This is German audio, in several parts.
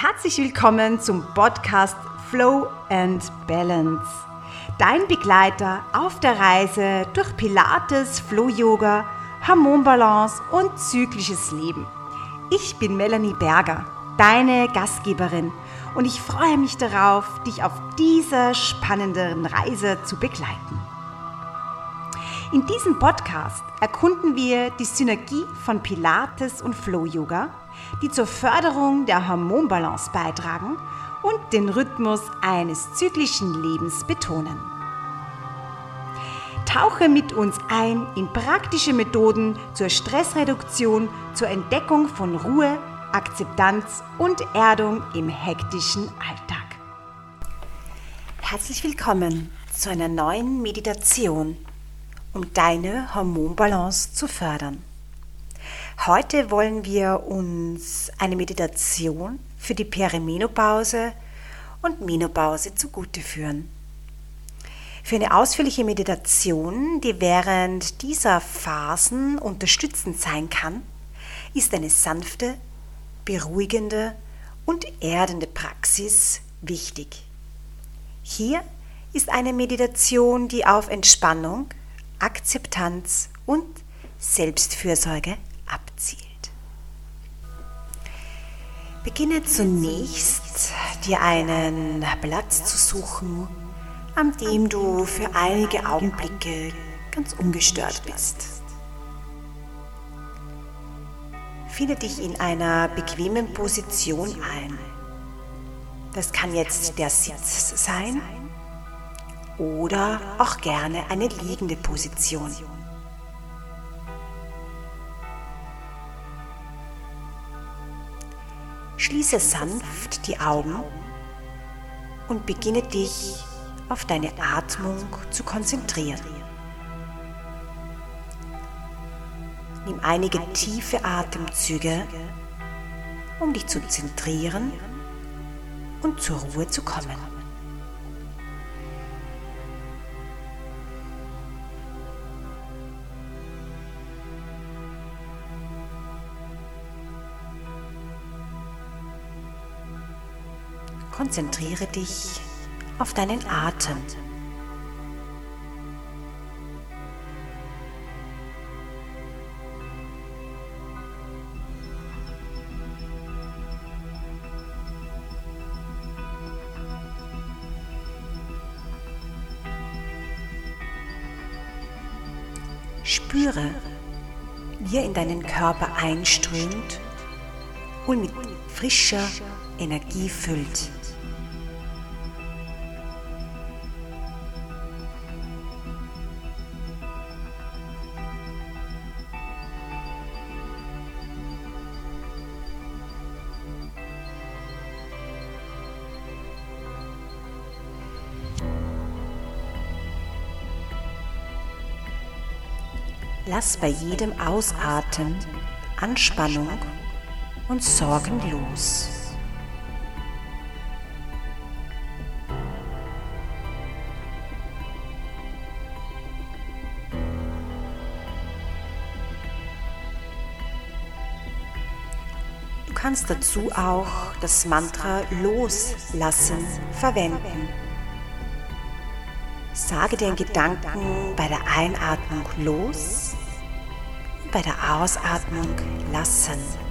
Herzlich willkommen zum Podcast Flow and Balance. Dein Begleiter auf der Reise durch Pilates, Flow Yoga, Hormonbalance und zyklisches Leben. Ich bin Melanie Berger, deine Gastgeberin und ich freue mich darauf, dich auf dieser spannenden Reise zu begleiten. In diesem Podcast erkunden wir die Synergie von Pilates und Flow Yoga, die zur Förderung der Hormonbalance beitragen und den Rhythmus eines zyklischen Lebens betonen. Tauche mit uns ein in praktische Methoden zur Stressreduktion, zur Entdeckung von Ruhe, Akzeptanz und Erdung im hektischen Alltag. Herzlich willkommen zu einer neuen Meditation um deine Hormonbalance zu fördern. Heute wollen wir uns eine Meditation für die Perimenopause und Menopause zugute führen. Für eine ausführliche Meditation, die während dieser Phasen unterstützend sein kann, ist eine sanfte, beruhigende und erdende Praxis wichtig. Hier ist eine Meditation, die auf Entspannung, Akzeptanz und Selbstfürsorge abzielt. Beginne zunächst, dir einen Platz zu suchen, an dem du für einige Augenblicke ganz ungestört bist. Finde dich in einer bequemen Position ein. Das kann jetzt der Sitz sein oder auch gerne eine liegende Position. Schließe sanft die Augen und beginne dich auf deine Atmung zu konzentrieren. Nimm einige tiefe Atemzüge, um dich zu zentrieren und zur Ruhe zu kommen. Konzentriere dich auf deinen Atem. Spüre, wie er in deinen Körper einströmt und mit frischer Energie füllt. Lass bei jedem Ausatmen Anspannung und Sorgen los. Du kannst dazu auch das Mantra Loslassen verwenden. Sage den Gedanken bei der Einatmung los bei der Ausatmung lassen.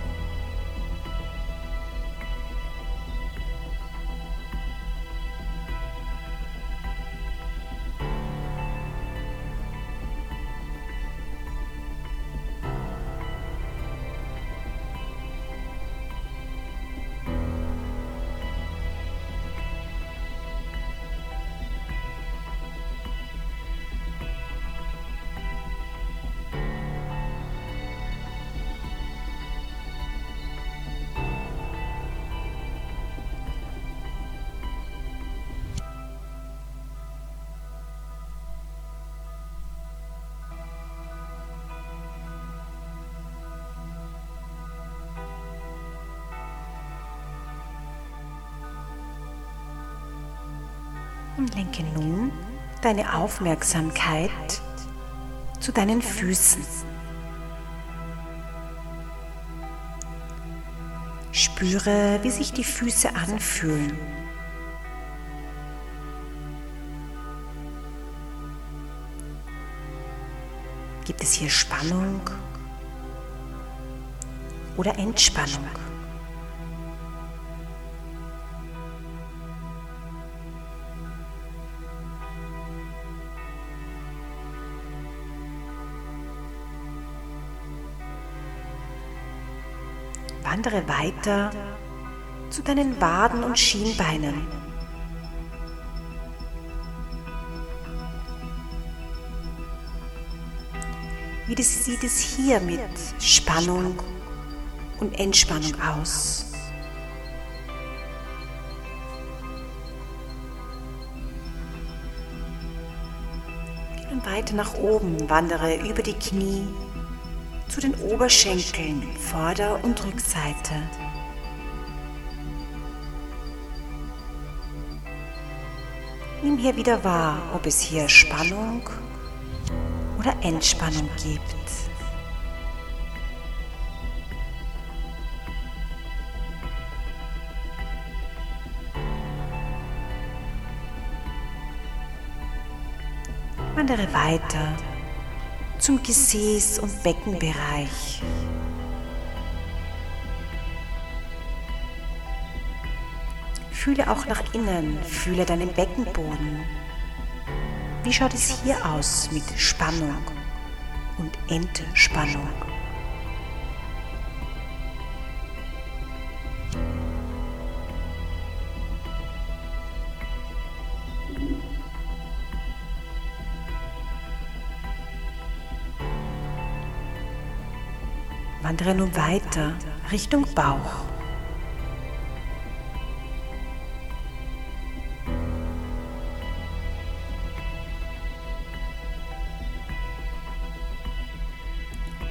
Und lenke nun deine Aufmerksamkeit zu deinen Füßen. Spüre, wie sich die Füße anfühlen. Gibt es hier Spannung oder Entspannung? Wandere weiter zu deinen Waden und Schienbeinen. Wie sieht es hier mit Spannung und Entspannung aus? Geh weiter nach oben, wandere über die Knie zu den Oberschenkeln, Vorder- und Rückseite. Nimm hier wieder wahr, ob es hier Spannung oder Entspannung gibt. Wandere weiter zum Gesäß- und Beckenbereich. Fühle auch nach innen, fühle deinen Beckenboden. Wie schaut es hier aus mit Spannung und Entspannung? Wandere nun weiter Richtung Bauch.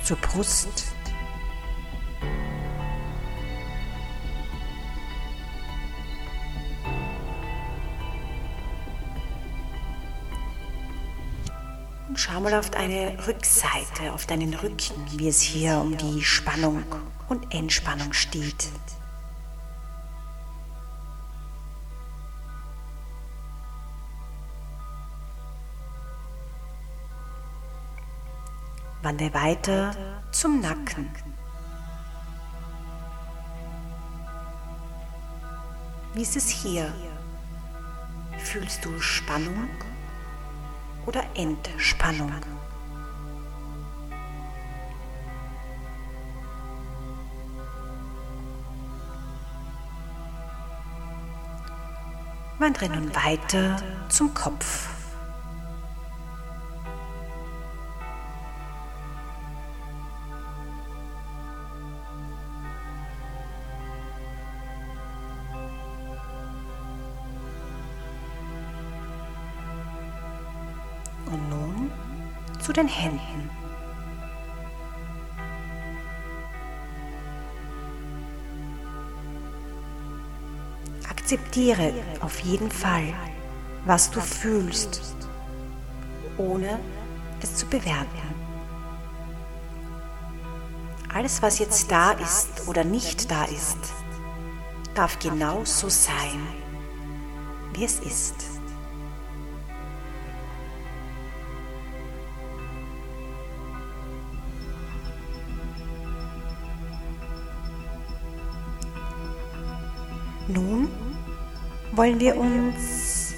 Zur Brust. Schau mal auf deine Rückseite, auf deinen Rücken, wie es hier um die Spannung und Entspannung steht. Wandere weiter zum Nacken. Wie ist es hier? Fühlst du Spannung? Oder Entspannung. Wandere nun weiter zum Kopf. Zu den Händen. Akzeptiere auf jeden Fall, was du fühlst, ohne es zu bewerten. Alles, was jetzt da ist oder nicht da ist, darf genau so sein, wie es ist. Nun wollen wir uns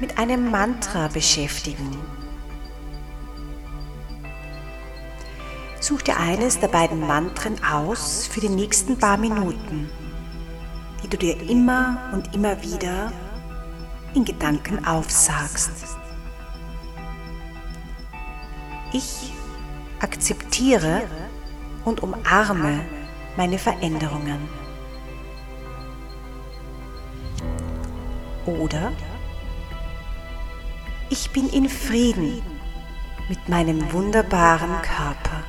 mit einem Mantra beschäftigen. Such dir eines der beiden Mantren aus für die nächsten paar Minuten, die du dir immer und immer wieder in Gedanken aufsagst. Ich akzeptiere und umarme meine Veränderungen. Oder ich bin in Frieden mit meinem wunderbaren Körper.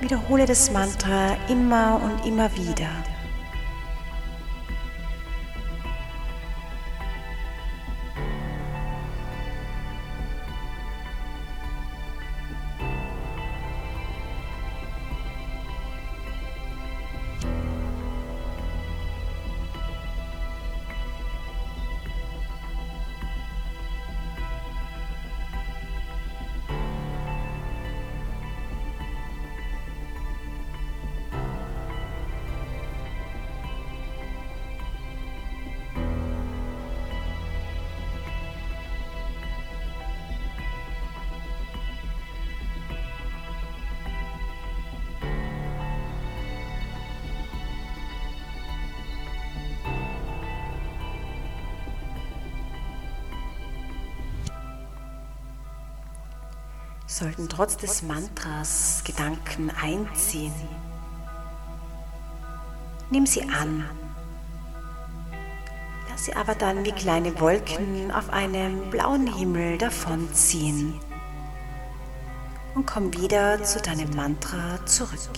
Wiederhole das Mantra immer und immer wieder. Sollten trotz des Mantras Gedanken einziehen. Nimm sie an. Lass sie aber dann wie kleine Wolken auf einem blauen Himmel davonziehen. Und komm wieder zu deinem Mantra zurück.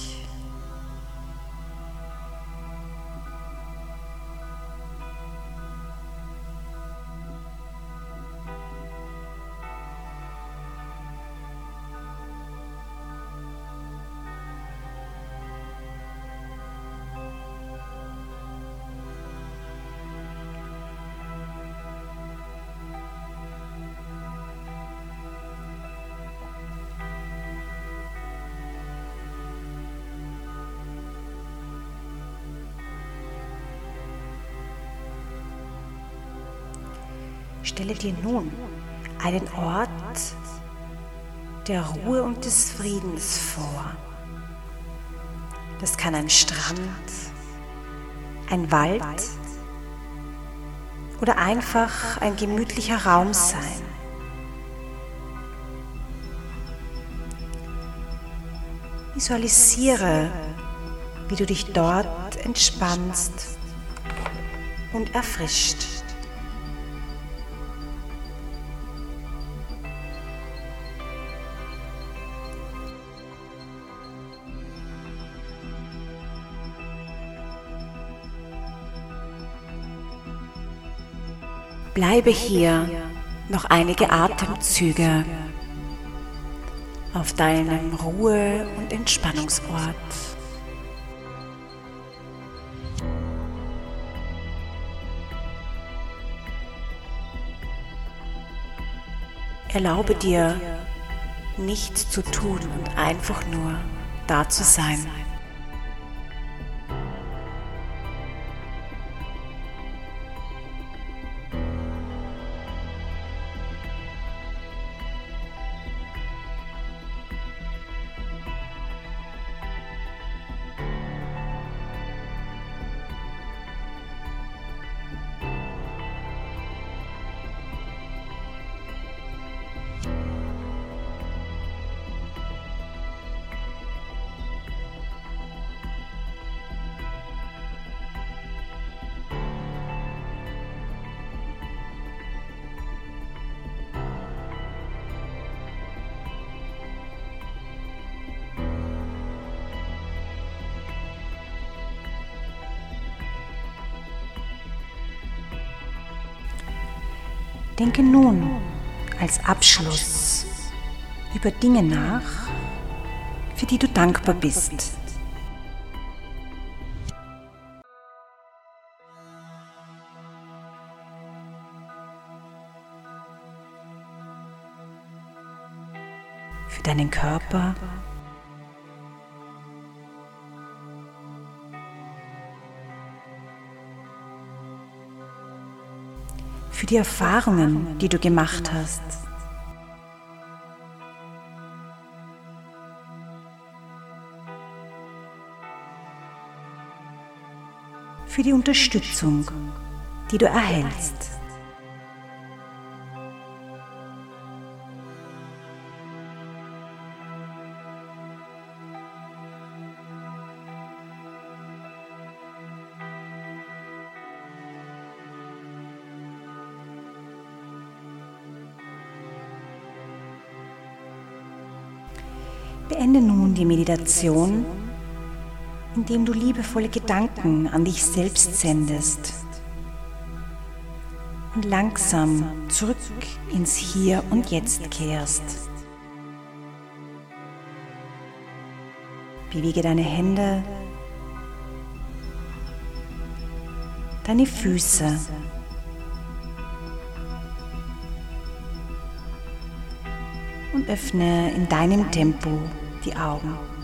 Stelle dir nun einen Ort der Ruhe und des Friedens vor. Das kann ein Strand, ein Wald oder einfach ein gemütlicher Raum sein. Visualisiere, wie du dich dort entspannst und erfrischt. Bleibe hier noch einige Atemzüge auf deinem Ruhe- und Entspannungsort. Erlaube dir, nichts zu tun und einfach nur da zu sein. Denke nun als Abschluss über Dinge nach, für die du dankbar bist. Für deinen Körper, die Erfahrungen, die du gemacht hast. Für die Unterstützung, die du erhältst. Meditation, indem du liebevolle Gedanken an dich selbst sendest und langsam zurück ins Hier und Jetzt kehrst. Bewege deine Hände, deine Füße, und öffne in deinem Tempo die Augen.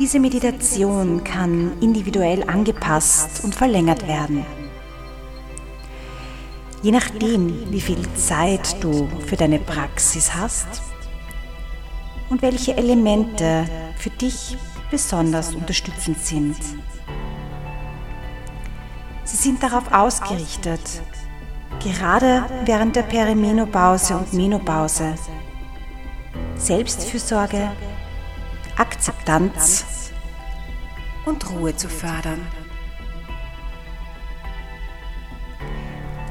Diese Meditation kann individuell angepasst und verlängert werden. Je nachdem, wie viel Zeit du für deine Praxis hast und welche Elemente für dich besonders unterstützend sind. Sie sind darauf ausgerichtet, gerade während der Perimenopause und Menopause Selbstfürsorge, Akzeptanz und Ruhe zu fördern.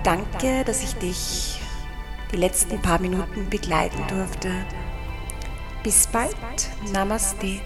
Danke, dass ich dich die letzten paar Minuten begleiten durfte. Bis bald. Namaste.